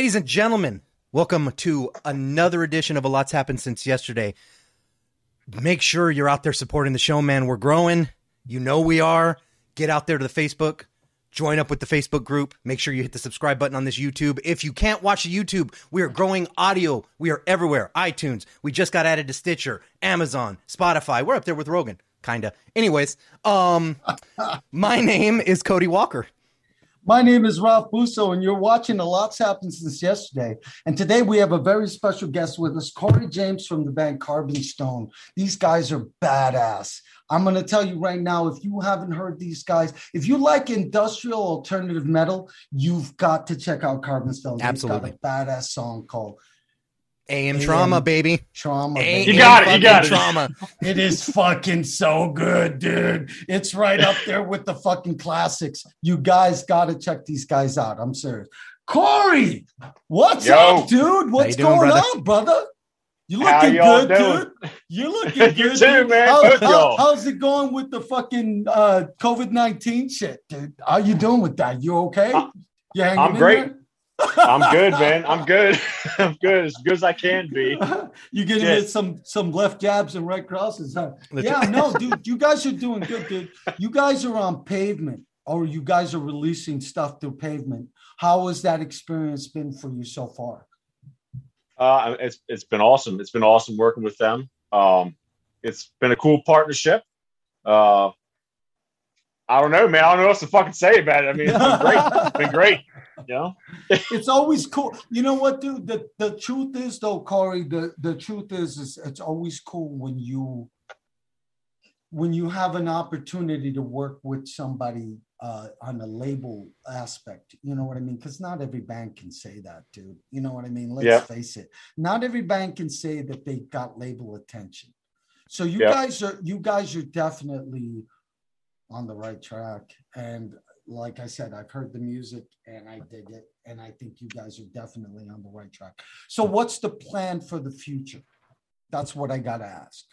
Ladies and gentlemen, welcome to another edition of A Lot's Happened Since Yesterday. Make sure you're out there supporting the show, man. We're growing. You know we are. Get out there to the Facebook. Join up with the Facebook group. Make sure you hit the subscribe button on this YouTube. If you can't watch the YouTube, we are growing audio. We are everywhere. iTunes. We just got added to Stitcher, Amazon, Spotify. We're up there with Rogan, kinda. Anyways, um, my name is Cody Walker. My name is Ralph Busso, and you're watching A Lot's Happened Since Yesterday. And today we have a very special guest with us, Corey James from the band Carbonstone. These guys are badass. I'm going to tell you right now if you haven't heard these guys, if you like industrial alternative metal, you've got to check out Carbonstone. Absolutely. They've got a badass song called AM AM. Trauma, baby. Trauma. AM baby. You got it, you fucking got it. Trauma. It is fucking so good, dude. It's right up there with the fucking classics. You guys got to check these guys out. I'm serious. Corey, what's Yo. up, dude? What's doing, going brother? on, brother? You How looking good, doing? dude. You're looking good, too, dude. man. How- how- how's it going with the fucking uh, COVID nineteen shit, dude? How you doing with that? You okay? You hanging I'm in great. there? I'm good, man. I'm good. I'm good, as good as I can be. you getting Shit. hit some some left jabs and right crosses, huh? Yeah, no, dude, you guys are doing good, dude. You guys are on pavement, or you guys are releasing stuff through pavement. How has that experience been for you so far? Uh, it's it's been awesome. It's been awesome working with them. Um, it's been a cool partnership. Uh, I don't know, man. I don't know what else to fucking say about it. I mean, it's been great. It's been great. Know, it's always cool. You know what, dude? The the truth is though, Corey, the, the truth is is it's always cool when you when you have an opportunity to work with somebody uh, on a label aspect, you know what I mean? Because not every band can say that, dude. You know what I mean? Let's Yeah. face it. Not every band can say that they got label attention. So you Yeah. guys are you guys are definitely on the right track. And like I said, I've heard the music and I dig it. And I think you guys are definitely on the right track. So what's the plan for the future? That's what I gotta ask.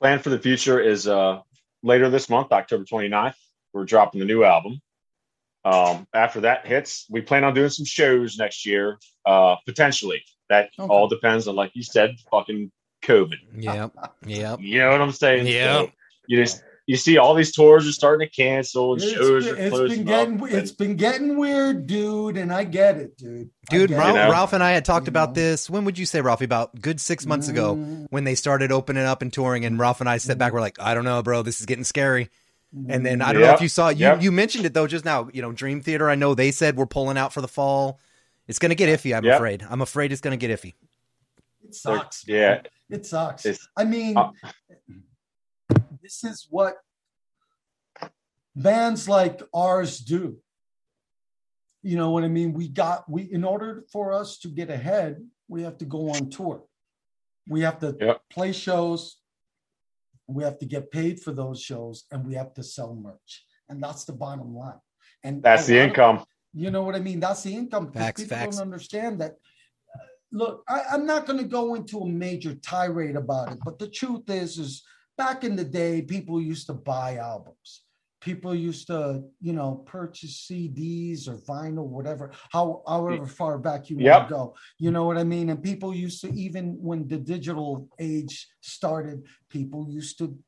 plan for the future is uh later this month, October 29th. We're dropping the new album. Um, after that hits, we plan on doing some shows next year, uh, potentially. That Okay. all depends on, like you said, fucking COVID. Yep. Yep. You know what I'm saying? Yeah. So you just you see all these tours are starting to cancel and It's shows been, are it's closing been getting up. it's been getting weird, dude, and I get it, dude. Dude, Ralph, it. Ralph and I had talked You about know? this. When would you say, Ralphie? About good six months ago Mm, when they started opening up and touring, and Ralph and I stepped back. We're like, I don't know, bro. This is getting scary. And then I don't know if you saw you yep. you mentioned it though just now. You know, Dream Theater. I know they said we're pulling out for the fall. It's gonna get iffy. I'm Yep. afraid. I'm afraid it's gonna get iffy. it sucks. yeah. man. It sucks. It's- I mean, uh, this is what bands like ours do. You know what I mean? We got we in order for us to get ahead, we have to go on tour. We have to Yep. play shows. We have to get paid for those shows, and we have to sell merch, and that's the bottom line. And That's the lot of- income. you know what I mean? That's the income. Facts, people facts. don't understand that. uh, Look, I, I'm not going to go into a major tirade about it, but the truth is, is back in the day, people used to buy albums. People used to, you know, purchase CDs or vinyl, whatever, how, however far back you want to go. You know what I mean? And people used to, even when the digital age started, people used to,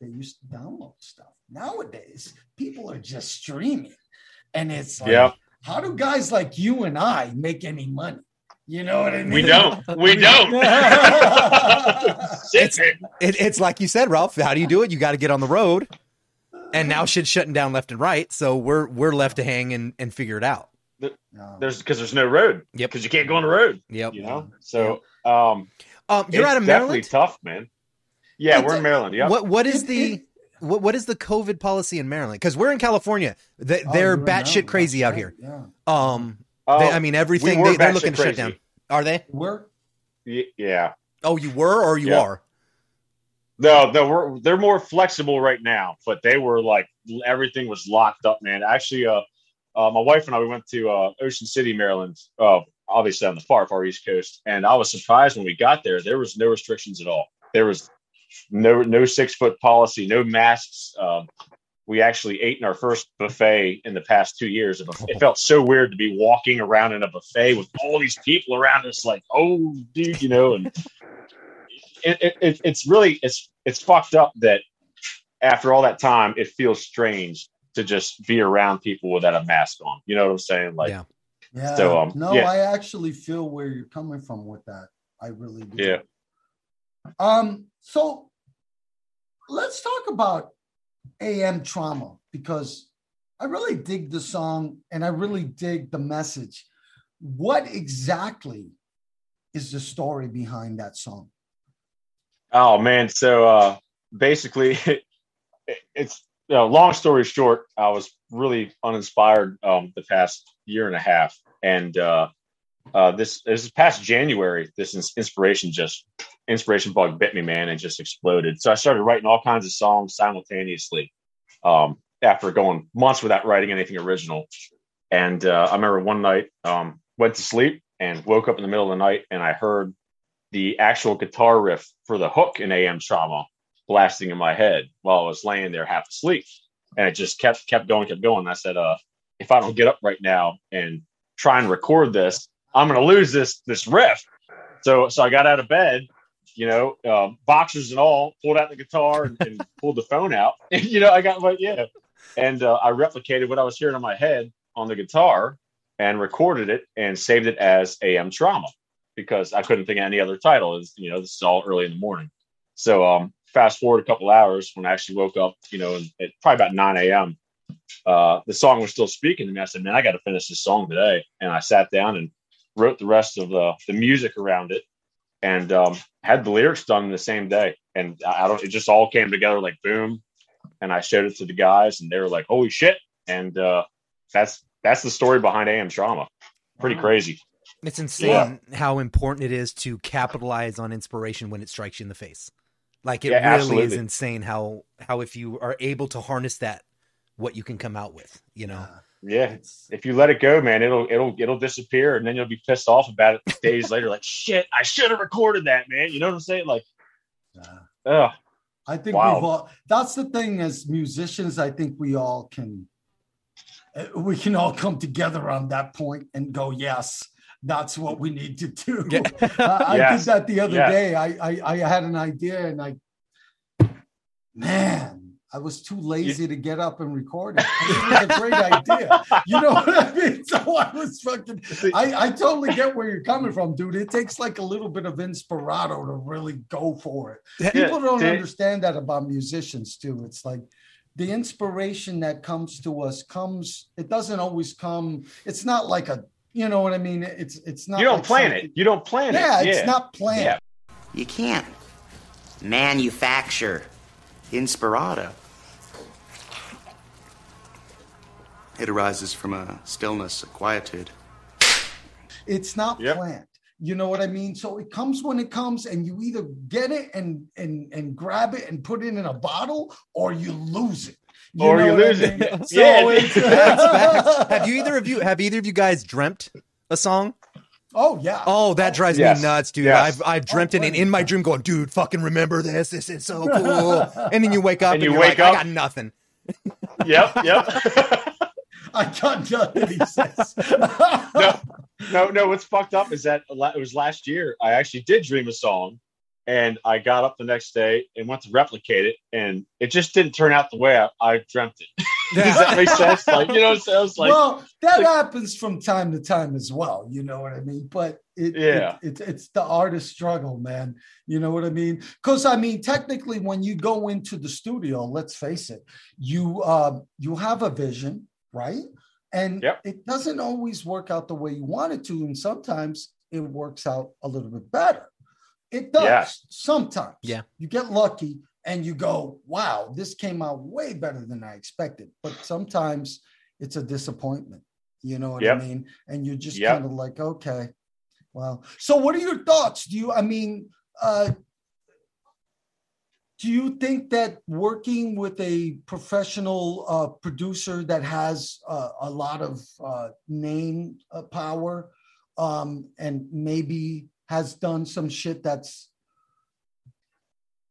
they used to download stuff. Nowadays, people are just streaming. And it's like, Yep. how do guys like you and I make any money? You know what I mean? We don't. We don't. It's- It, it's like you said, Ralph. How do you do it? You got to get on the road, and now shit's shutting down left and right. So we're we're left to hang and, and figure it out. There's because there's no road. Yep. Because you can't go on the road. Yep. You know. So um, Um, you're it's out of definitely Maryland. tough, man. Yeah, It's we're in Maryland. Yep. What what is the what what is the COVID policy in Maryland? Because we're in California. They, Oh, they're you're batshit crazy out here. Yeah. Um, Oh, they, I mean everything we they, they're looking to shut down. Are they? We're y- yeah. Oh, you were or you Yeah. are? No, no, we're they're more flexible right now, but they were like everything was locked up, man. Actually, uh, uh my wife and I we went to uh, Ocean City, Maryland, uh, obviously on the far far East Coast, and I was surprised when we got there. There was no restrictions at all. There was no no six foot policy, no masks. Um, we actually ate in our first buffet in the past two years. It felt so weird to be walking around in a buffet with all these people around us, like, oh, dude, you know, and it, it, it's really it's it's fucked up that after all that time, it feels strange to just be around people without a mask on. You know what I'm saying? Like, Yeah. Yeah. So, um, no, yeah. I actually feel where you're coming from with that. I really do. yeah, Um, so let's talk about AM trauma because I really dig the song and I really dig the message. What exactly is the story behind that song? Oh man, so uh, basically, it, it's you know, long story short. I was really uninspired um, the past year and a half, and uh, uh, this this past January, this inspiration just inspiration bug bit me, man, and just exploded. So I started writing all kinds of songs simultaneously. Um, after going months without writing anything original, and uh, I remember one night um, went to sleep and woke up in the middle of the night, and I heard the actual guitar riff for the hook in AM Trauma blasting in my head while I was laying there half asleep. And it just kept kept going, kept going. I said, uh, if I don't get up right now and try and record this, I'm gonna lose this this riff. So so I got out of bed, you know, um, boxers and all, pulled out the guitar and, and pulled the phone out. And, you know, I got my yeah. And uh, I replicated what I was hearing in my head on the guitar and recorded it and saved it as AM Trauma because I couldn't think of any other title. Is you know, this is all early in the morning. So um, fast forward a couple hours when I actually woke up, you know, at probably about 9 a.m. Uh, the song was still speaking to me. I said, "Man, I got to finish this song today." And I sat down and wrote the rest of the the music around it, and um, had the lyrics done the same day. And I I don't, it just all came together like boom. And I showed it to the guys, and they were like, "Holy shit!" And uh, that's that's the story behind AM Trauma. Pretty Wow. crazy. It's insane how important it is to capitalize on inspiration when it strikes you in the face. Like it Yeah, really is insane how how if you are able to harness that, what you can come out with. You know, Yeah, It's, if you let it go, man, it'll it'll it'll disappear, and then you'll be pissed off about it days later. Like, shit, I should have recorded that, man. You know what I'm saying? Like, uh, ugh, I think Wow. we've all, that's the thing as musicians, I think we all can, uh, we can all come together on that point and go, yes, that's what we need to do. Yeah. I, I Yes. did that the other Yes. day. I, I, I had an idea and I, man, I was too lazy to get up and record it. It was a great idea. You know what I mean? So I was fucking, I, I totally get where you're coming from, dude. It takes like a little bit of inspirado to really go for it. Yeah, People don't they- understand that about musicians too. It's like the inspiration that comes to us comes. It doesn't always come. It's not like a. You know what I mean? It's it's not. you don't like plan something- it. You don't plan Yeah, it. Yeah it's not planned. Yeah. You can't manufacture inspirato. It arises from a stillness, a quietude. It's not Yep. planned. You know what I mean? So it comes when it comes, and you either get it and and and grab it and put it in a bottle, or you lose it. You Or you what I lose it. So Yeah. it's- Facts, facts. Have you either of you have either of you guys dreamt a song? Oh yeah. Oh, that oh, drives Yes. me nuts, dude. Yes. I've I've dreamt it and in my dream going, dude, fucking remember this. This is so cool. and then you wake up And and, you you're wake like, up- I got nothing. Yep. Yep. I got nothing. He says. no, no, no. What's fucked up is that it was last year. I actually did dream a song, and I got up the next day and went to replicate it, and it just didn't turn out the way I, I dreamt it. Does that make sense? Like you know, so I was like, well, that like- happens from time to time as well. You know what I mean? But it, Yeah. it, it's it's the artist struggle, man. You know what I mean? Because I mean, technically, when you go into the studio, let's face it, you uh, you have a vision, right? And Yep. it doesn't always work out the way you want it to, and sometimes it works out a little bit better. It does Yeah. sometimes. Yeah. you get lucky and you go, "Wow, this came out way better than I expected." But sometimes it's a disappointment. You know what Yep. I mean? And you're just Yep. kind of like, okay, well. So, what are your thoughts? Do you? I mean, uh, do you think that working with a professional uh, producer that has uh, a lot of uh, name uh, power um, and maybe has done some shit that's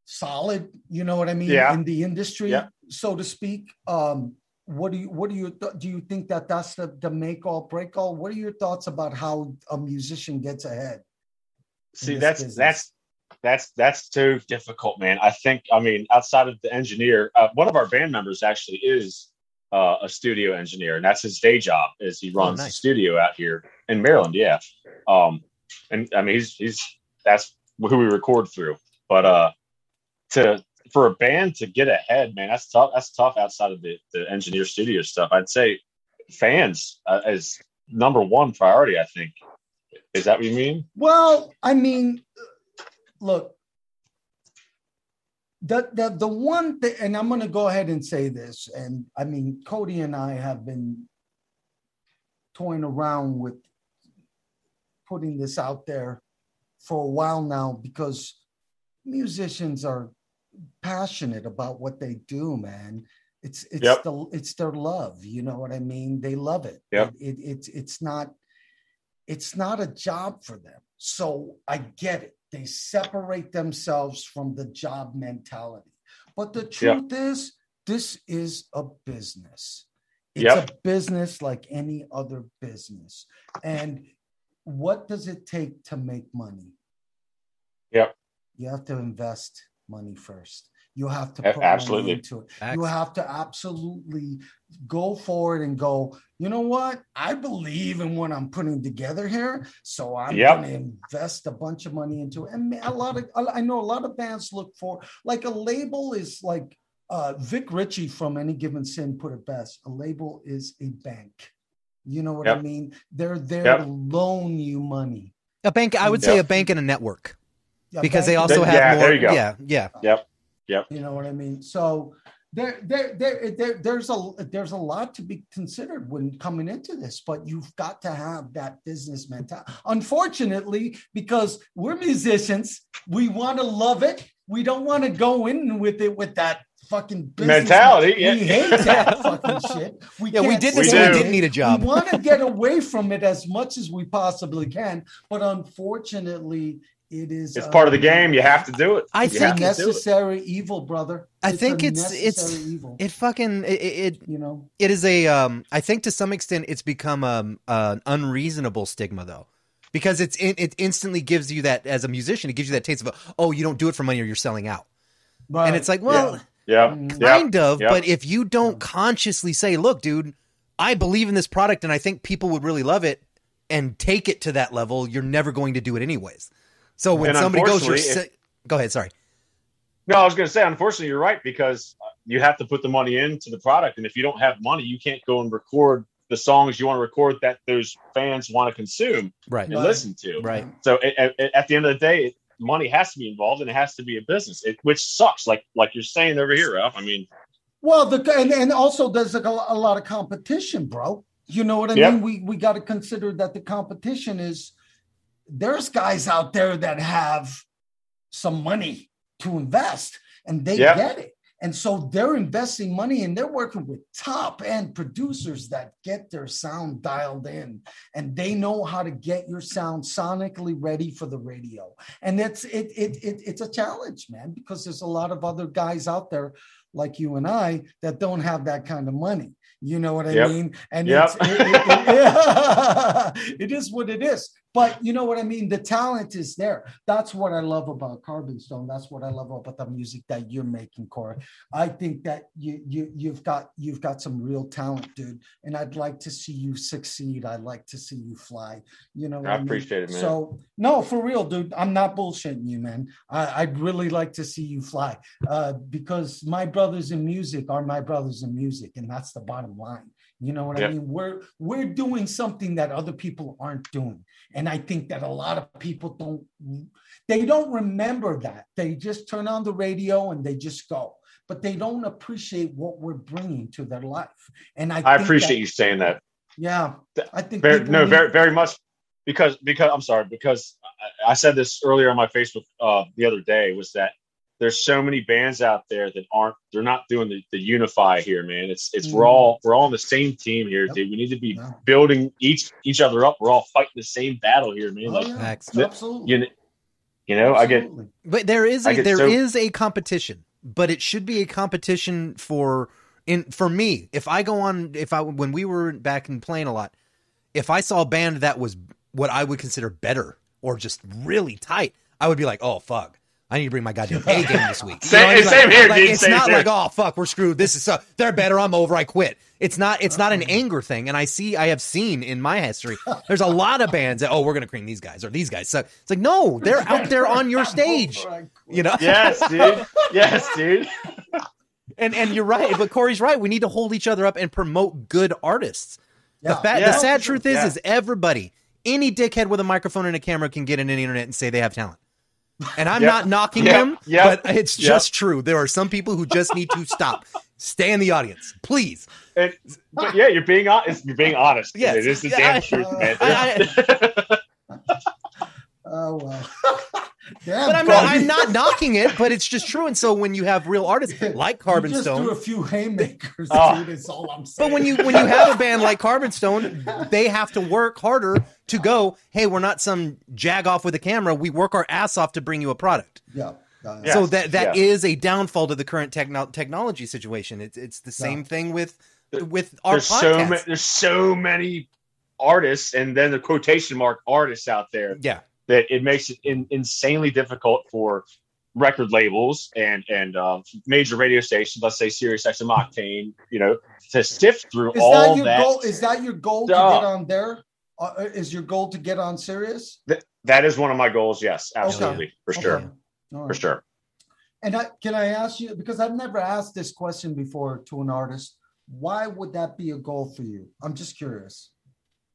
solid, you know what I mean, Yeah. in the industry, Yeah. so to speak. Um, what do you what do you do you think that that's the, the make all break all? What are your thoughts about how a musician gets ahead? See, that's business. that's that's that's too difficult, man. I think, I mean, outside of the engineer, uh, one of our band members actually is uh, a studio engineer, and that's his day job. Is he runs nice. the studio out here in Maryland? Yeah, um, and I mean, he's he's that's who we record through. But uh, to for a band to get ahead, man, that's tough. That's tough outside of the the engineer studio stuff. I'd say fans uh, is number one priority. I think. Is that what you mean? Well, I mean, look, the the the one thing, and I'm going to go ahead and say this, and I mean, Cody and I have been toying around with putting this out there for a while now because musicians are passionate about what they do, man. It's it's Yep. the it's their love, you know what I mean? They love it. Yep. It, it it's it's not it's not a job for them. So I get it. They separate themselves from the job mentality. But the truth is, this is a business. It's Yep. a business like any other business. And what does it take to make money? Yep. You have to invest money first. You have to put absolutely. money into it. Facts. You have to absolutely go forward and go, you know what? I believe in what I'm putting together here. So I'm Yep. going to invest a bunch of money into it. And a lot of, I know a lot of bands look for, like a label is like, uh, Vic Ritchie from Any Given Sin put it best. A label is a bank. You know what I mean? They're there Yep. to loan you money. A bank, I would say a bank and a network A because bank they is- also Yeah, have more. there you go. Yeah, yeah. You know what I mean? So there, there, there, there, there's a there's a lot to be considered when coming into this, but you've got to have that business mentality. Unfortunately, because we're musicians, we want to love it. We don't want to go in with it with that fucking business Mentality, yeah. We hate that fucking shit. We Yeah, we can't did We this stand when we didn't need a job. we want to get away from it as much as we possibly can, but unfortunately, it is. It's part of the um, game. You have to do it. I You It's think a have it. necessary evil, brother. I It's think it's it's evil. it fucking it, it you know, it is a um I think to some extent it's become um an unreasonable stigma though. Because it's in, it instantly gives you that as a musician, it gives you that taste of oh you don't do it for money or you're selling out, right. and it's like well Yeah. Yeah. kind of, yeah. but if you don't consciously say look dude, I believe in this product and I think people would really love it and take it to that level, you're never going to do it anyways. So when And somebody goes, you're unfortunately, si- go ahead, sorry. No, I was going to say, unfortunately, you're right because uh, you have to put the money into the product, and if you don't have money, you can't go and record the songs you want to record that those fans want to consume Right, and Right. listen to. right. So at, at, at the end of the day, money has to be involved, and it has to be a business, it, which sucks. Like like you're saying over here, Ralph. I mean, well, the and, and also there's like a, a lot of competition, bro. You know what I Yep. mean? We we got to consider that the competition is there's guys out there that have some money to invest, and they Yep. get it. And so they're investing money and they're working with top end producers that get their sound dialed in and they know how to get your sound sonically ready for the radio. And it's it, it, it it's a challenge, man, because there's a lot of other guys out there like you and I that don't have that kind of money. You know what I Yep. mean? And Yep. it's, it, it- it- it is what it is. But you know what I mean? The talent is there. That's what I love about Carbonstone. That's what I love about the music that you're making, Corey. I think that you you you've got you've got some real talent, dude. And I'd like to see you succeed. I'd like to see you fly. You know, I mean? appreciate it, man. So no, for real, dude. I'm not bullshitting you, man. I, I'd really like to see you fly uh, because my brothers in music are my brothers in music, and that's the bottom line. You know what I mean? We're we're doing something that other people aren't doing, and I think that a lot of people don't. They don't remember that. They just turn on the radio and they just go, but they don't appreciate what we're bringing to their life. And I I appreciate that- you saying that. Yeah, I think Very, no, very, very much because because I'm sorry because I, I said this earlier on my Facebook uh, the other day was that there's so many bands out there that aren't they're not doing the, the unify here, man. It's it's we're Mhm. all we're all on the same team here, Yep. dude. We need to be Yeah. building each each other up. We're all fighting the same battle here, man. Oh, Like yeah, the- absolutely. you, kn- you know, I get But there is I a get there so- is a competition. but it should be a competition for in for me. If I go on, if I when we were back and playing a lot, if I saw a band that was what I would consider better or just really tight, I would be like, oh fuck. I need to bring my goddamn A game this week. Same- I mean? same Like- here, like, dude, It's same not here. like, oh fuck, we're screwed. This is so they're better. I'm over. I quit. It's not. It's not an mm. anger thing. And I see. I have seen in my history. There's a lot of bands that oh we're gonna cream these guys or these guys suck. It's like no, they're out there on your stage. You know. Yes, dude. Yes, dude. And and you're right, but Corey's right. We need to hold each other up and promote good artists. The, fa- Yeah. the sad truth is, Yeah. is everybody, any dickhead with a microphone and a camera can get on the internet and say they have talent. And I'm Yep. not knocking Yep. them, Yep. but it's Yep. just true. There are some people who just need to stop. Stay in the audience, please. And, but yeah, you're being honest. You're being honest. Yes. it is the Yeah, damn I- truth, uh, man. I- Oh well. Damn, But I'm not, I'm not knocking it, but it's just true. And so when you have real artists like Carbon you just Stone, threw a few haymakers, Oh. dude. Is all I'm saying. But when you when you have a band like Carbonstone, they have to work harder to go. Hey, we're not some jag off with a camera. We work our ass off to bring you a product. yeah, uh, Yeah. So that that yeah. is a downfall to the current techno- technology situation. It's it's the same Yeah. thing with with our there's podcast. so many. There's so many artists, and then the quotation mark artists out there yeah, that it makes it in, insanely difficult for record labels and and um, major radio stations. Let's say Sirius XM Octane, you know, to sift through Is all that your that. goal? Is that your goal to get on there? Uh, is your goal to get on Sirius? that is one of my goals. Yes, absolutely, for sure, Okay. All for sure. And I, can I ask you because I've never asked this question before to an artist? Why would that be a goal for you? I'm just curious.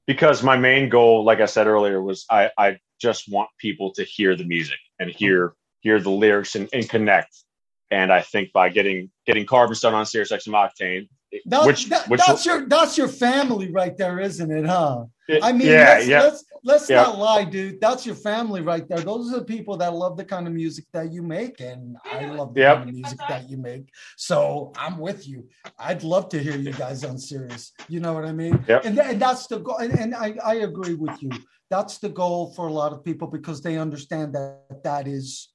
because my main goal like i said earlier was i i just want people to hear the music and hear hear the lyrics and, and connect and i think by getting getting carbonstone on Sirius XM octane That, which that- which that's your that's your family right there, isn't it? Huh? it- I mean, yeah let's, yeah let's let's Yeah. not lie, dude. That's your family right there. Those are the people that love the kind of music that you make, and I love the Yep. kind of music that you make. So I'm with you. I'd love to hear you guys on Sirius. You know what I mean? Yep. And, and that's the goal. And, and I, I agree with you. That's the goal for a lot of people because they understand that that is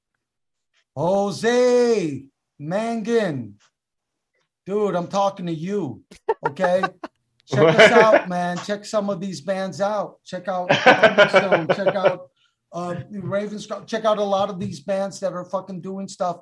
Jose Mangin. Dude, I'm talking to you. Okay. Check us out, man. Check some of these bands out. Check out Stone. Check out uh, Ravens. Check out a lot of these bands that are fucking doing stuff.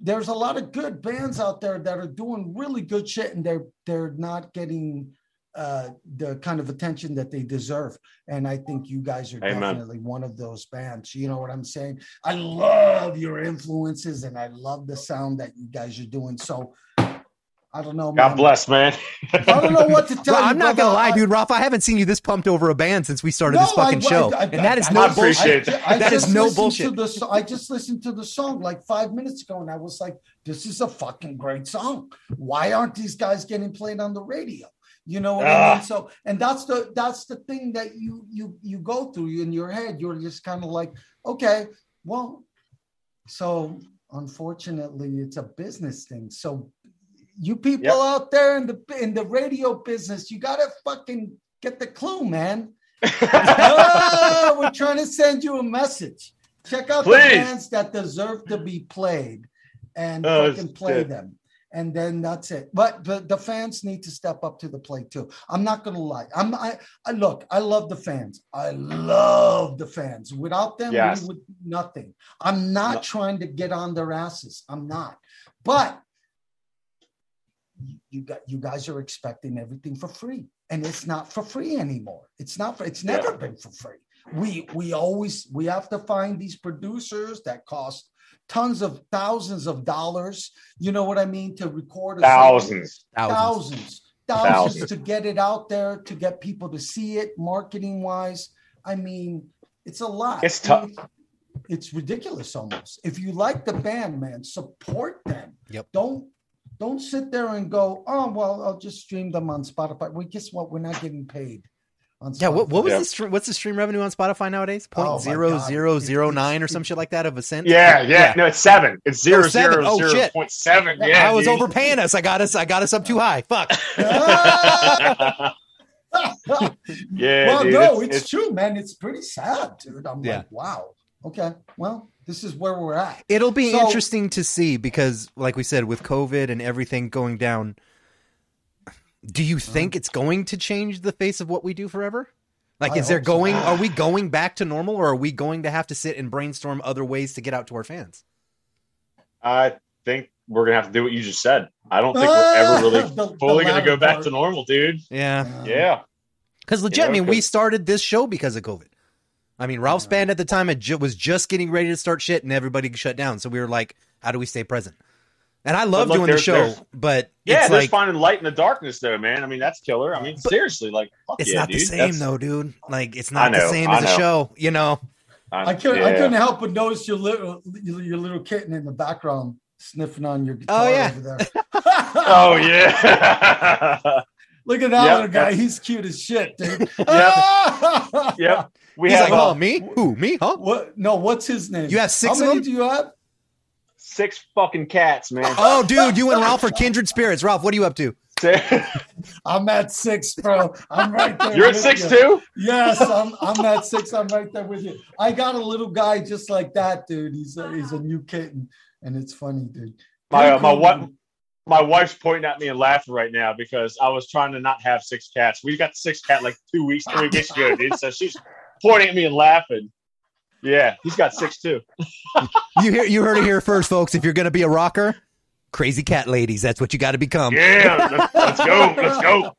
There's a lot of good bands out there that are doing really good shit, and they're they're not getting uh, the kind of attention that they deserve. And I think you guys are Amen. definitely one of those bands. You know what I'm saying? I love your influences, and I love the sound that you guys are doing. So I don't know. god man. bless man I don't know what to tell Well, you. I'm not gonna lie, I- dude, Ralph. I haven't seen you this pumped over a band since we started No, this fucking I- show, I- I- and that is I- no I bullshit. it. I That is just no bullshit. The, I just listened to the song like five minutes ago, and I was like, "This is a fucking great song. Why aren't these guys getting played on the radio?" You know what I Ah. mean? So, and that's the that's the thing that you you you go through in your head. You're just kind of like, okay, well, so unfortunately, it's a business thing. So, you people Yep. out there in the in the radio business, you gotta fucking get the clue, man. Ah, we're trying to send you a message. Check out the Please. bands that deserve to be played and Oh, fucking play them. And then that's it. But the, the fans need to step up to the plate too. I'm not gonna lie. I'm I, I look, I love the fans. I love the fans. Without them, Yes. we would do nothing. I'm not No. trying to get on their asses. I'm not. But you- you got you guys are expecting everything for free and it's not for free anymore it's not for, it's never Yeah. been for free we we always we have to find these producers that cost tons of thousands of dollars. You know what i mean? To record a thousands Thousands. thousands. Thousands. Thousands. to get it out there to get people to see it marketing wise i mean it's a lot. It's tough. it's ridiculous almost. If you like the band man support them. Yep. don't don't sit there and go oh well i'll just stream them on spotify. Well guess what? We're not getting paid on Yeah, what, what was Yeah. the stream, what's the stream revenue on Spotify nowadays? Oh, my Point zero God. zero zero nine or some shit like that of a cent. yeah yeah no it's seven it's zero Oh, seven. zero Oh, zero shit. point seven oh, yeah I was dude. overpaying us. I got us. I got us up too high. Fuck. yeah well dude, no it's- it's, true man it's pretty sad dude i'm Yeah. like wow Okay. Well, this is where we're at. It'll be So- interesting to see because, like we said, with COVID and everything going down, do you think Uh-huh. it's going to change the face of what we do forever? Like, I is there hope so. going? Are we going back to normal, or are we going to have to sit and brainstorm other ways to get out to our fans? I think we're gonna have to do what you just said. I don't think we're ever really The- the fully gonna go back part. to normal, dude. Yeah, Yeah. because legit, Yeah, I mean, we started this show because of COVID. I mean, Ralph's band at the time was just getting ready to start shit, and everybody shut down. So we were like, "How do we stay present?" And I love look, doing the show, but Yeah, it's there's like finding light in the darkness, though, man. I mean, that's killer. I mean, seriously, like, fuck it's yeah, not the same That's- though, dude. Like it's I not the same I as a show, you know. I couldn't. I couldn't help but notice your little your, your little kitten in the background sniffing on your guitar Oh, yeah. over there. Oh yeah. Look at that Yep, little guy. He's cute as shit, dude. yep. yep. We He's have like, uh, "Oh, me? Who? Me? Huh?" What? No. What's his name? You have six How of them? do you have? Six fucking cats, man. Oh, dude, you and Ralph are kindred spirits. Ralph, what are you up to? I'm at six, bro. I'm right there. You're at six you. too. Yes, I'm. I'm at six. I'm right there with you. I got a little guy just like that, dude. He's a, he's a new kitten, and it's funny, dude. My uh, my Pretty wife, cool. my wife's pointing at me and laughing right now because I was trying to not have six cats. We got the six cat like two weeks, three weeks ago, dude. So she's pointing at me and laughing. Yeah, he's got six too. You hear you heard it here first, folks. If you're gonna be a rocker, crazy cat ladies, that's what you got to become. Yeah, let's, let's go, let's go.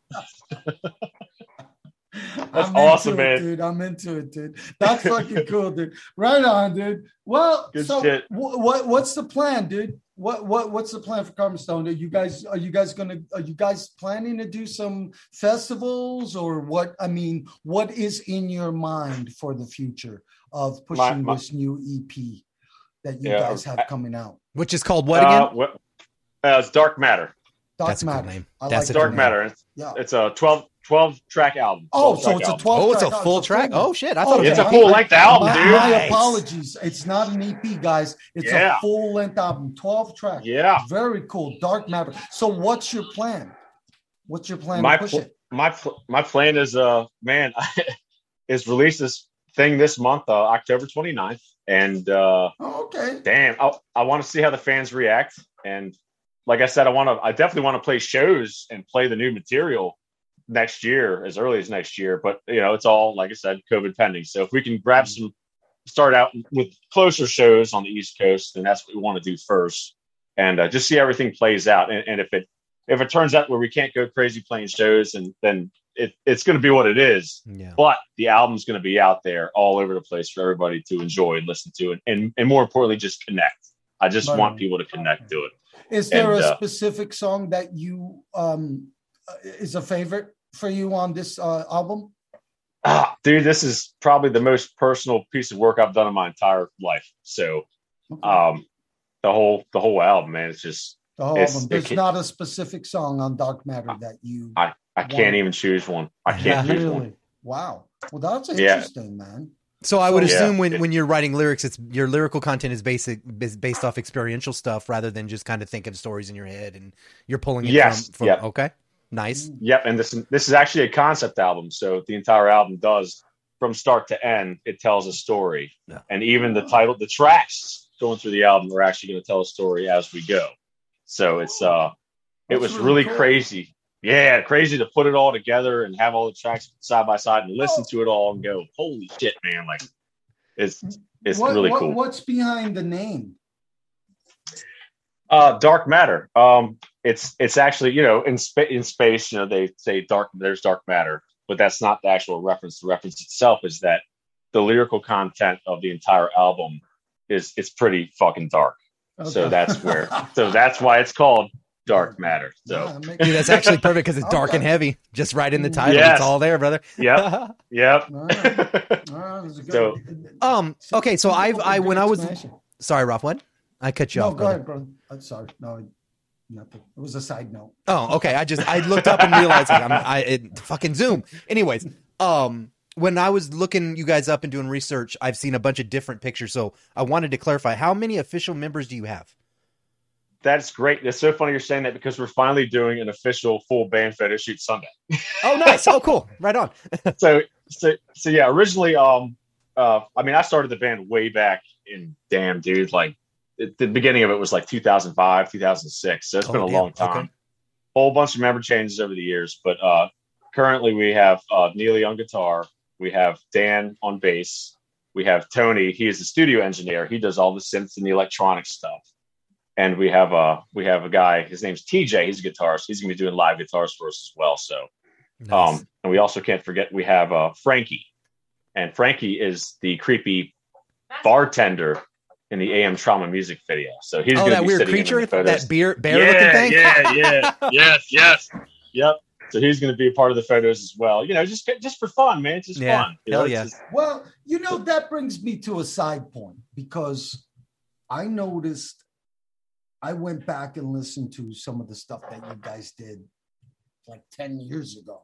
That's I'm awesome, it, man. dude. I'm into it, dude. That's fucking cool, dude. Right on, dude. Well, Good so shit. wh- what what's the plan, dude? What what what's the plan for Carbonstone? Are you guys are you guys gonna are you guys planning to do some festivals or what? I mean, what is in your mind for the future of pushing my- this new EP that you Yeah, guys have I- coming out? Which is called what again? Uh, what- uh, it's Dark Matter. Dark That's a cool name. I That's like Dark name. Matter. It's, Yeah. it's a 12, 12 track album. Oh, so it's a album. 12 Oh, it's a track- full it's track. full- Oh shit! I thought Oh, it was It's a full length album, my, dude. my Nice. apologies. It's not an EP, guys. It's Yeah. a full length album, 12 track. Yeah. Very cool. Dark Matter. So what's your plan? What's your plan My to push pl- it? my pl- my plan is uh man is release this thing this month uh, October 29th and uh Oh, okay. damn I, I want to see how the fans react and like I said I want to I definitely want to play shows and play the new material next year as early as next year but you know it's all like I said COVID pending so if we can grab some start out with closer shows on the East Coast then that's what we want to do first and uh, just see how everything plays out and, and if it if it turns out where we can't go crazy playing shows and then it, it's going to be what it is Yeah. but the album's going to be out there all over the place for everybody to enjoy and listen to and, and, and more importantly just connect i just Right. want people to connect to it Is there And, a uh, specific song that you um uh, is a favorite for you on this uh, album? ah, dude this is probably the most personal piece of work i've done in my entire life so Okay. um the whole the whole album man it's just the whole album. There's can- not a specific song on Dark Matter that you i can't even choose one i can't choose one. Wow. Well, that's Yeah. interesting, man. So I would So- assume Yeah. when, when you're writing lyrics, it's your lyrical content is basic is based off experiential stuff rather than just kind of think of stories in your head and you're pulling it Yes, from, from yeah. okay. Nice. Yep, and this this is actually a concept album. So the entire album does from start to end. It tells a story, Yeah. and even the title, the tracks going through the album are actually going to tell a story as we go. So it's uh, it That's was really really cool. crazy. Yeah, crazy to put it all together and have all the tracks side by side and listen to it all and go, holy shit, man! Like it's it's What- really what- cool. What's behind the name? Uh, dark matter. Um, it's it's actually you know in space in space you know they say dark there's dark matter, but that's not the actual reference. The reference itself is that the lyrical content of the entire album is it's pretty fucking dark. So that's where so that's why it's called dark matter. So Yeah, makes- Dude, that's actually perfect because it's dark and heavy. Just right in the title. Yes. It's all there, brother. yep, yep. All right. All right, that's a good- So- um, okay, so I've I when I was sorry, Ralph, what? I cut you No, off. go brother. ahead, bro. I'm sorry. No, nothing. It was a side note. Oh, okay. I just I looked up and realized like, I'm, I it, fucking Zoom. Anyways, um, when I was looking you guys up and doing research, I've seen a bunch of different pictures. So I wanted to clarify: how many official members do you have? That's great. It's so funny you're saying that because we're finally doing an official full band photo shoot Sunday. Oh, nice. Oh, cool. Right on. so so so yeah originally um uh, I mean, I started the band way back in damn, dude. Like it, the beginning of it was like 2005, 2006. So it's Oh, been a damn. long time. Okay. Whole bunch of member changes over the years, but uh, currently we have uh, Neely on guitar, we have Dan on bass, we have Tony. He is the studio engineer. He does all the synths and the electronic stuff. And we have a we have a guy. His name's TJ. He's a guitarist. He's gonna be doing live guitars for us as well. So Nice. um, and we also can't forget we have uh, Frankie, and Frankie is the creepy bartender in the AM Trauma music video. So he's oh, going to that be weird sitting in creature, the that beer bear yeah, looking thing. yeah, yeah, yes, yes, yep. So he's going to be a part of the photos as well. You know, just just for fun, man. It's just Yeah, fun. You hell know, yeah. just- Well, you know, that brings me to a side point because I noticed I went back and listened to some of the stuff that you guys did like 10 years ago.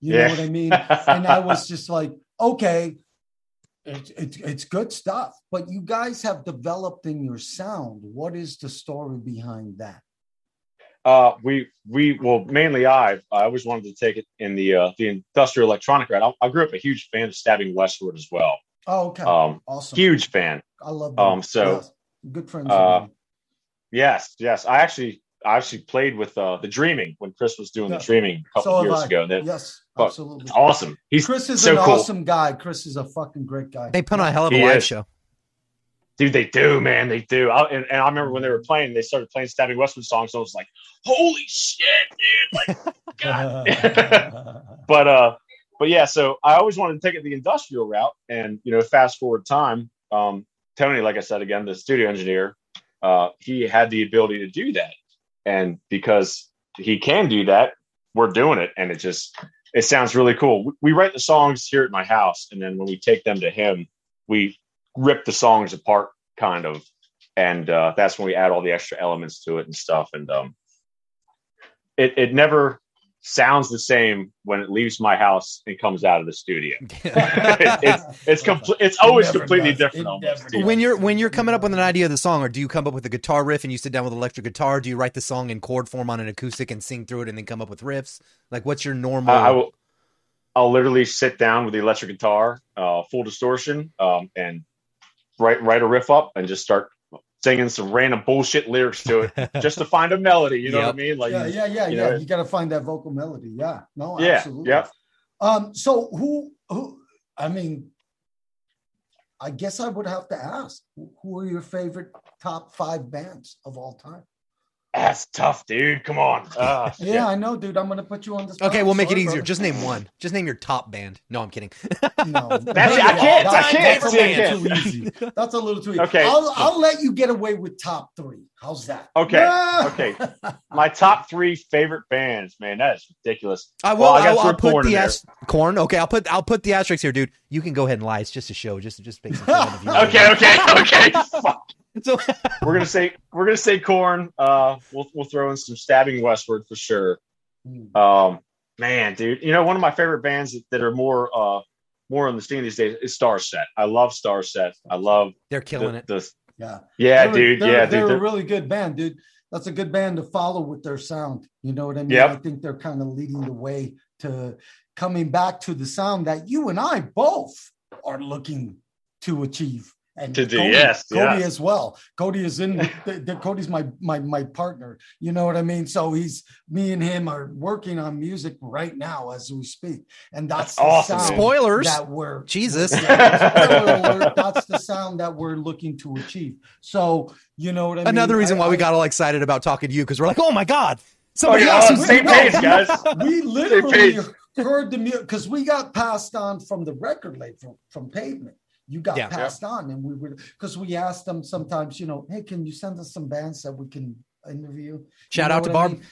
You Yeah. know what I mean? And I was just like, okay, it's it's it's good stuff, but you guys have developed in your sound. What is the story behind that? Uh, we we well mainly I I always wanted to take it in the uh, the industrial electronic route. I, I grew up a huge fan of Stabbing Westward as well. Oh, okay. Um, awesome. huge fan. I love um, so, Yes. good friends. uh. Yes, yes. I actually I actually played with uh, the Dreaming when Chris was doing Yeah. the Dreaming a couple So have years I. ago. That Yes, absolutely. awesome. He's Chris is so an cool. awesome guy. Chris is a fucking great guy. They put on a hell of a He live is. show. Dude, they do, man. They do. I, and, and I remember when they were playing, they started playing Stabbing Westward songs. I was like, holy shit, dude. Like, God. but uh but yeah so i always wanted to take it the industrial route and you know fast forward time um tony like i said again the studio engineer uh he had the ability to do that. And because he can do that we're doing it. And it just it sounds really cool. We, write the songs here at my house. And then when we take them to him we rip the songs apart kind of. And uh that's when we add all the extra elements to it and stuff. And um it, it never sounds the same when it leaves my house and comes out of the studio. It- it's it's complete. It's always never completely does. different. Almost. never does. when you're when you're coming up with an idea of the song, or do you come up with a guitar riff and you sit down with an electric guitar? Do you write the song in chord form on an acoustic and sing through it, and then come up with riffs? Like, what's your normal? I, I will. I'll literally sit down with the electric guitar, uh, full distortion, um, and write write a riff up and just start singing some random bullshit lyrics to it just to find a melody. You know what I mean? Like, yeah, yeah, yeah, you yeah. know, you got to find that vocal melody. Yeah, no, Yeah, absolutely. yeah. Um, so who, who? I mean, I guess I would have to ask, who- who are your favorite top five bands of all time? That's tough, dude. Come on. Ah, shit. Yeah, I know, dude. I'm gonna put you on the spot. okay, we'll make it easier. brother. Just name one. Just name your top band. No, I'm kidding. No, That's it. I can't. I can't. That's a little can't. too easy. That's a little too easy. Okay. I'll, I'll let you get away with top three. How's that? Okay, okay. My top three favorite bands, man. That is ridiculous. I will. Well, I gotta I'll, throw I'll put Korn the there. as- Korn. Okay, I'll put I'll put the asterisk here, dude. You can go ahead and lie. It's just a show. Just just make some fun of you. Okay, okay, okay. Fuck. So, we're gonna say we're gonna say Korn. Uh, we'll we'll throw in some stabbing westward for sure. Hmm. Um, man, dude, you know one of my favorite bands that, that are more uh more on the scene these days is Starset. I love Starset. I love they're killing the, it. the Yeah. yeah, They're- dude. They're, yeah, they're dude. a they're- really good band, dude. That's a good band to follow with their sound. You know what I mean? Yep. I think they're kind of leading the way to coming back to the sound that you and I both are looking to achieve. And To do, Cody, yes, Cody yeah. as well. Cody is in. the, the, Cody's my my my partner. You know what I mean? So he's me and him are working on music right now as we speak, and that's, That's awesome, sound. Spoilers. that we're Jesus. yeah, that's the sound that we're looking to achieve. So you know what I mean. Another reason I- why we got all excited about talking to you because we're like, oh my god, somebody Okay, else. uh, who's- same page, guys. we literally heard the music because we got passed on from the record label from, from pavement you got Yeah. passed on and we were because we asked them sometimes you know hey can you send us some bands that we can interview You Shout know out to what I Barb. mean?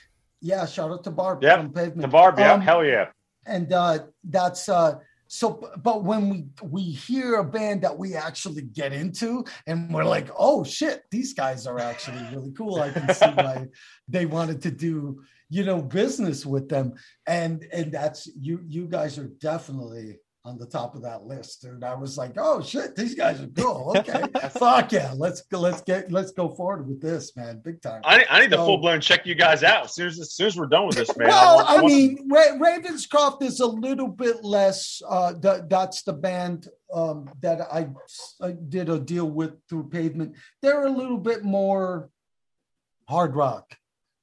yeah shout out to barb Yep, from pavement The barb, yeah, Um, hell yeah. and uh that's uh so but when we we hear a band that we actually get into and we're like oh shit these guys are actually really cool i can see why they wanted to do you know business with them and and that's you you guys are definitely on the top of that list, and I was like, "Oh shit, these guys are cool. Okay, fuck yeah, let's go, let's get, let's go forward with this, man, big time." I, I need to full blown check you guys out as soon as, as soon as we're done with this, man. Well, want- I mean, Ra- Ravenscroft is a little bit less. Uh, th- that's the band um, that I, I did a deal with through Pavement. They're a little bit more hard rock.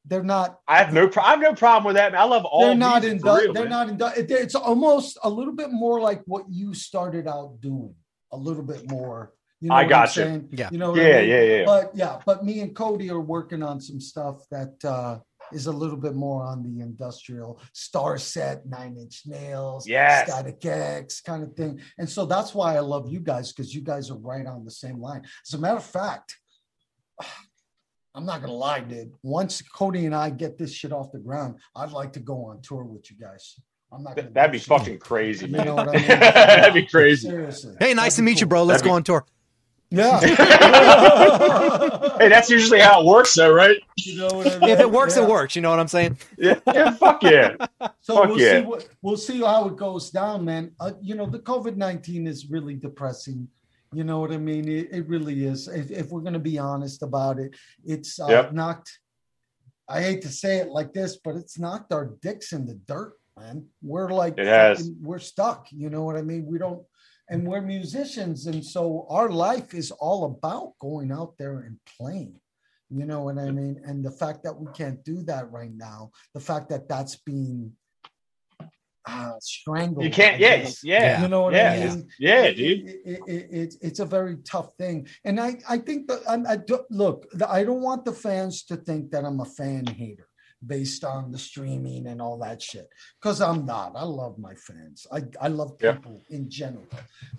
They're not. I have no, pro- I have no problem with that. Man. I love all. they're not music in. for real, they're man. not in. It's almost a little bit more like what you started out doing. A little bit more. You know I what I'm got you. saying? Yeah. You know. What I Yeah, mean? yeah, yeah. But yeah, but me and Cody are working on some stuff that uh is a little bit more on the industrial Starset, nine inch nails, Yes. static X kind of thing. And so that's why I love you guys because you guys are right on the same line. As a matter of fact, I'm not gonna lie, dude. Once Cody and I get this shit off the ground, I'd like to go on tour with you guys. I'm not gonna That'd be bullshit. fucking crazy, You know what I mean? That'd be crazy. Seriously. Hey, nice That'd to be meet you, bro. Let's That'd go be- on tour. Yeah. Hey, that's usually how it works, though, right? you know what I mean? If it works, Yeah. it works. You know what I'm saying? Yeah, yeah fuck yeah. So Fuck we'll yeah. see what we'll see how it goes down, man. Uh, you know, the COVID nineteen is really depressing. You know what I mean? It, it really is. If, if we're going to be honest about it, it's uh, Yep. knocked. I hate to say it like this, but it's knocked our dicks in the dirt, man. We're like, It has. we're stuck. You know what I mean? We don't, and we're musicians, and so our life is all about going out there and playing. You know what I mean? And the fact that we can't do that right now, the fact that that's being uh, strangled. You can't. I Yeah, yeah, You know what yeah, I mean? yeah, It- dude. It, it, it, it's it's a very tough thing, and I I think that I, I do, look. the- I don't want the fans to think that I'm a fan hater based on the streaming and all that shit because I'm not. I love my fans. I I love Yeah. people in general.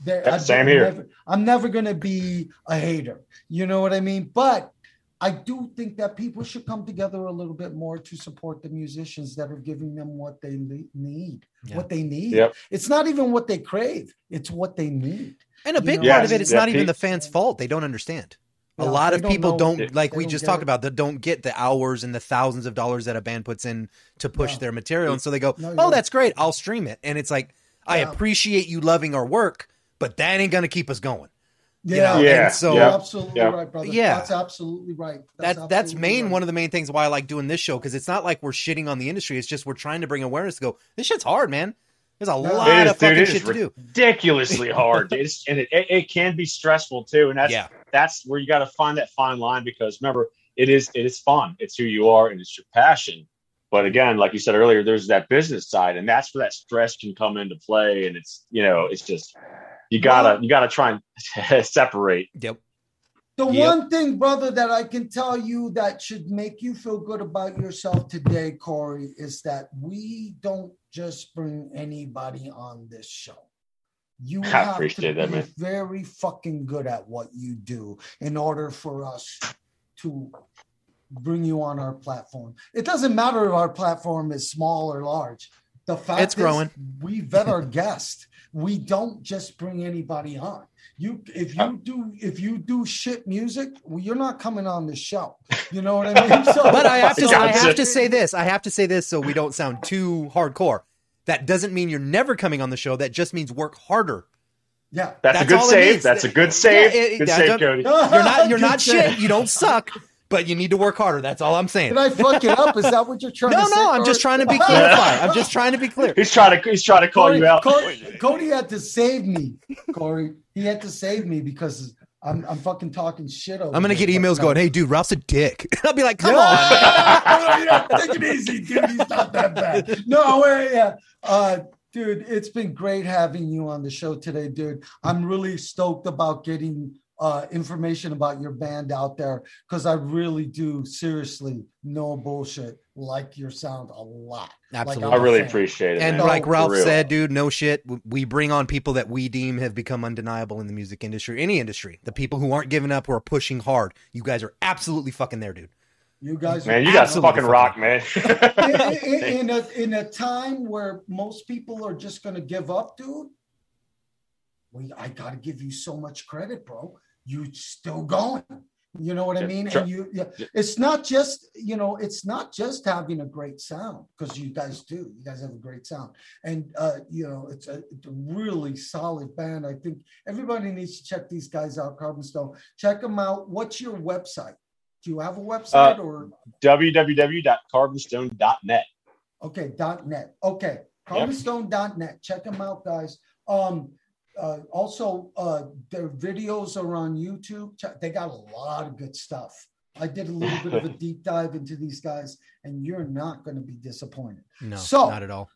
They're, I- same I'm here. Never, I'm never gonna be a hater. You know what I mean? But I do think that people should come together a little bit more to support the musicians that are giving them what they need, Yeah. what they need. Yep. It's not even what they crave; it's what they need. And a You big know, part of it, it's yeah, not even the fans' fault. They don't understand. A Yeah, lot they of don't people don't, like they we don't just talked it. about, that don't get the hours and the thousands of dollars that a band puts in to push No. their material. And so they go, No, oh, you're- that's great. I'll stream it. And it's like, I appreciate you loving our work, but that ain't going to keep us going. You Yeah, know? Yeah, And so yeah. absolutely Yeah. right, brother. Yeah. that's absolutely right. that that's main right. one of the main things why I like doing this show because it's not like we're shitting on the industry. It's just we're trying to bring awareness to go. This shit's hard, man. There's a lot It is, of fucking dude. It shit is to do. ridiculously hard, dude. It's, and it, it, it can be stressful too. And that's Yeah. that's where you got to find that fine line because remember, it is it is fun. It's who you are and it's your passion. But again, like you said earlier, there's that business side, and that's where that stress can come into play. And it's you know, it's just you gotta Well- you gotta try and separate. Yep. The Yep. one thing, brother, that I can tell you that should make you feel good about yourself today, Corey, is that we don't just bring anybody on this show. You I have to appreciate be that, man. very fucking good at what you do in order for us to bring you on our platform. It doesn't matter if our platform is small or large. The fact It's is growing. we vet our guests. We don't just bring anybody on. You if you do if you do shit music, well, you're not coming on the show. You know what I mean? So, But I have to, so- I have to say this. I have to say this so we don't sound too hardcore. That doesn't mean you're never coming on the show. That just means work harder. yeah. That's, That's a good all it save. That's a good save. Yeah, it- good save, Cody. You're not. You're not shit. shit. You don't suck. But you need to work harder. That's all I'm saying. Did I fuck it up? Is that what you're trying No, to say? no. I'm just trying to be clarified. I'm just trying to be clear. He's trying to he's trying to call Corey, you out. Corey, Cody had to save me. Corey, he had to save me because I'm I'm fucking talking shit over. I'm gonna here. get emails going. Hey, dude, Ralph's a dick. I'll be like, come on. Yeah, take it easy, dude. He's not that bad. No, way, yeah. Uh, dude, it's been great having you on the show today, dude. I'm really stoked about getting uh, information about your band out there because I really do seriously no bullshit like your sound a lot. Like, Absolutely. I'm I a really fan. appreciate it. And man. like Ralph said, dude, no shit. We bring on people that we deem have become undeniable in the music industry, any industry. The people who aren't giving up, who are pushing hard. You guys are absolutely fucking there, dude. You guys, man, you guys Absolutely fucking rock, man. in, in- in a in a time where most people are just gonna give up, dude. We I gotta give you so much credit, bro. You still going. You know what I mean? sure. And you, yeah, Yeah. it's not just you know, it's not just having a great sound because you guys do. You guys have a great sound, and uh, you know, it's a, it's a really solid band. I think everybody needs to check these guys out. Carbonstone, check them out. What's your website? Do you have a website Uh, or www.carbonstone.net. okay dot net? Okay, carbonstone.net. Check them out, guys. Um, uh, also, uh, their videos are on YouTube. They got a lot of good stuff. I did a little bit of a deep dive into these guys, and you're not going to be disappointed. No, So- not at all.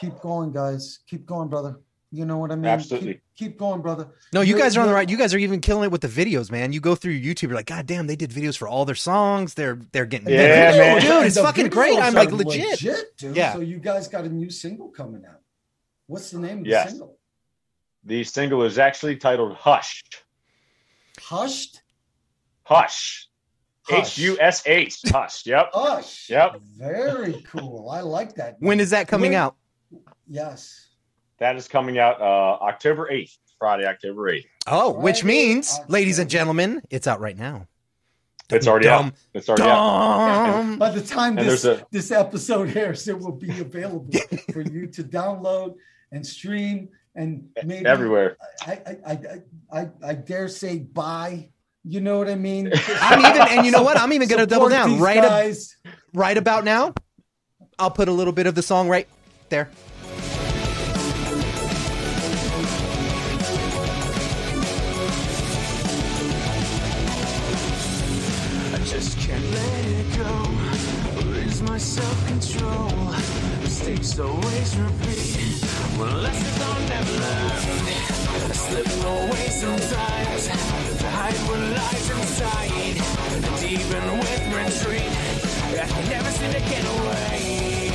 Keep going, guys. Keep going, brother. You know what I mean? Absolutely. Keep, keep going, brother. No, you You're- guys are on the right. You guys are even killing it with the videos, man. You go through YouTube, you're like, God damn, they did videos for all their songs. They're they're getting Yeah, The man. dude, it's the fucking great. I'm like are legit. dude. Yeah. So you guys got a new single coming out. What's the name of the single? The single is actually titled Hush. Hushed. Hush. Hush. H U S H. Hush. Yep. Hush. Yep. Very cool. I like that. When is that coming When- out? Yes. That is coming out uh, October 8th, Friday, October 8th. Oh, which Friday, means, ladies and gentlemen, it's out right now. It's already Dumb, out. It's already out. dumb. By the time this a- this episode airs, it will be available for you to download and stream and maybe Everywhere. I I, I I I dare say buy. You know what I mean? I'm even, and you know what? I'm even gonna double down right, ab- guys. right about now. I'll put a little bit of the song right there. I just can't let it go. Lose my self-control. Mistakes always repeat. When lessons are never learned. I slip away sometimes. To hide what lies inside. And even with retreat, I can never seem to get away.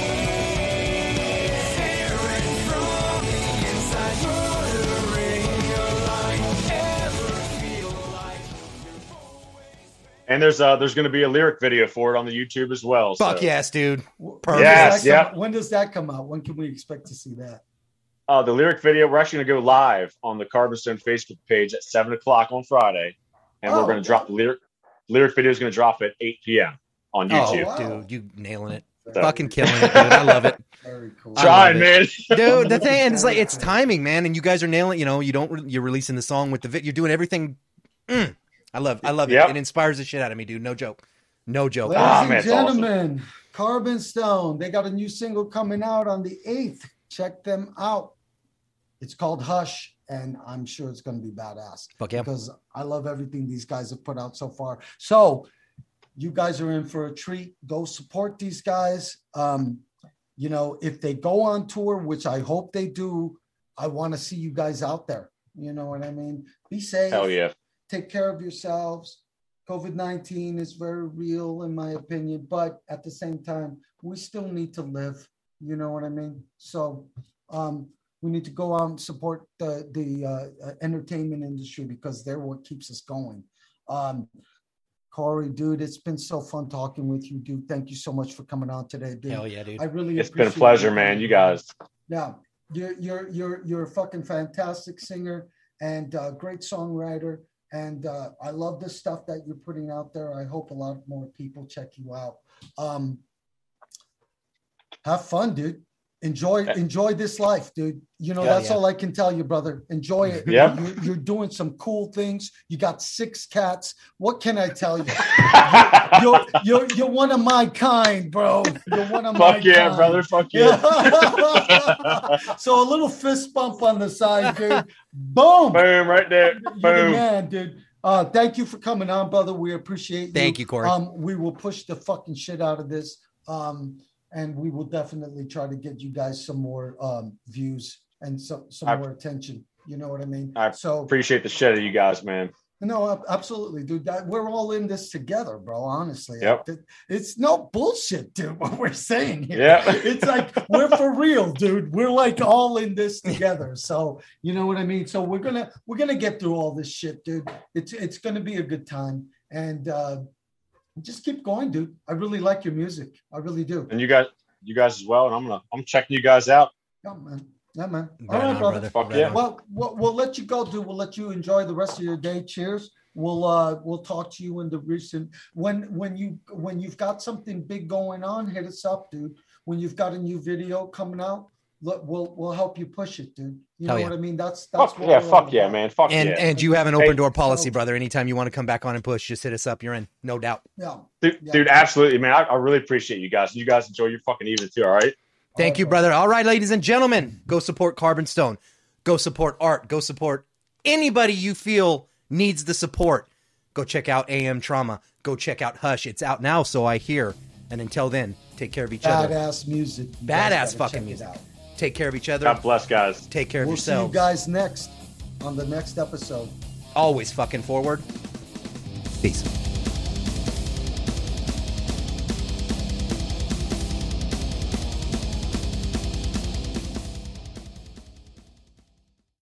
Tearing from the inside, murdering your life. Ever feel like And there's uh there's going to be a lyric video for it on the YouTube as well. Fuck so. yes, dude. Perfect. does Yes, that come- yep. When does that come out? When can we expect to see that? Uh, the lyric video, we're actually going to go live on the Carbonstone Facebook page at 7 o'clock on Friday. And Oh, we're going to drop the lyric. Lyric video is going to drop at 8 p.m. on Oh, YouTube. wow. dude, you nailing it. Very Fucking killing it, dude. I love it. Very cool. I Trying, man. dude the thing and it's like it's timing man and you guys are nailing you know you don't re- you're releasing the song with the vid you're doing everything mm. i love i love it Yep. it inspires the shit out of me dude no joke no joke Ladies Ah, and man, it's awesome. gentlemen, Carbonstone, they got a new single coming out on the 8th. Check them out. It's called Hush, and I'm sure it's going to be badass fuck yeah because I love everything these guys have put out so far. So, you guys are in for a treat. Go support these guys. Um, you know, if they go on tour, which I hope they do, I want to see you guys out there. You know what I mean? Be safe Hell yeah. take care of yourselves. COVID 19 is very real, in my opinion, but at the same time, we still need to live. You know what I mean? So, um, we need to go out and support the, the uh, uh, entertainment industry because they're what keeps us going. Um, Corey, dude, it's been so fun talking with you, dude. Thank you so much for coming on today, dude. hell yeah dude I really It's been a pleasure, you man. You guys. Yeah, you're you're you're you're a fucking fantastic singer and uh, great songwriter, and uh, I love the stuff that you're putting out there. I hope a lot more people check you out. Um, have fun, dude. Enjoy enjoy this life, dude. You know Yeah, that's yeah. all I can tell you, brother. Enjoy it. yeah You're, you're doing some cool things. You got six cats. What can I tell you? You're you're you're one of my kind, bro. You're one of my Fuck yeah, kind. brother. Fuck yeah. Yeah. so a little fist bump on the side, dude. Boom. Boom, right there. You're the man, dude. Uh, thank you for coming on, brother. We appreciate you. Thank you, Corey. Um, we will push the fucking shit out of this. Um, and we will definitely try to get you guys some more um views and some some I- more attention. You know what I mean? I so Appreciate the shit of you guys, man. no, absolutely, dude. That, we're all in this together, bro. Honestly, Yep. It- it's no bullshit, dude. What we're saying here, Yeah. it's like we're for real, dude. We're like all in this together. So you know what I mean. So we're gonna we're gonna get through all this shit, dude. It's it's gonna be a good time, and uh, just keep going, dude. I really like your music. I really do. And you guys, you guys as well. And I'm gonna, I'm checking you guys out. Yeah, man. Yeah, man. Right all right, on, brother. brother. Fuck Right yeah. Well, well, we'll let you go, dude. We'll let you enjoy the rest of your day. Cheers. we'll uh we'll talk to you in the recent when when you when you've got something big going on, hit us up, dude. When you've got a new video coming out, look, we'll we'll help you push it, dude. You know yeah. what I mean? That's that's Fuck what yeah, fuck yeah, about. man. Fuck And yeah. and you have an open Hey, door policy, so- brother. Anytime you want to come back on and push, just hit us up. You're in, no doubt. Yeah. dude, Yeah. dude, absolutely, man. I, I really appreciate you guys. You guys enjoy your fucking evening too, all right? Thank All you, brother. All right, ladies and gentlemen, go support Carbonstone. Go support art. Go support anybody you feel needs the support. Go check out A.M. Trauma. Go check out Hush. It's out now, so I hear. And until then, take care of each other. Badass music. Badass fucking check it music. Out. Take care of each other. God bless, guys. Take care of We'll see you guys next on the next episode. Always fucking forward. Peace.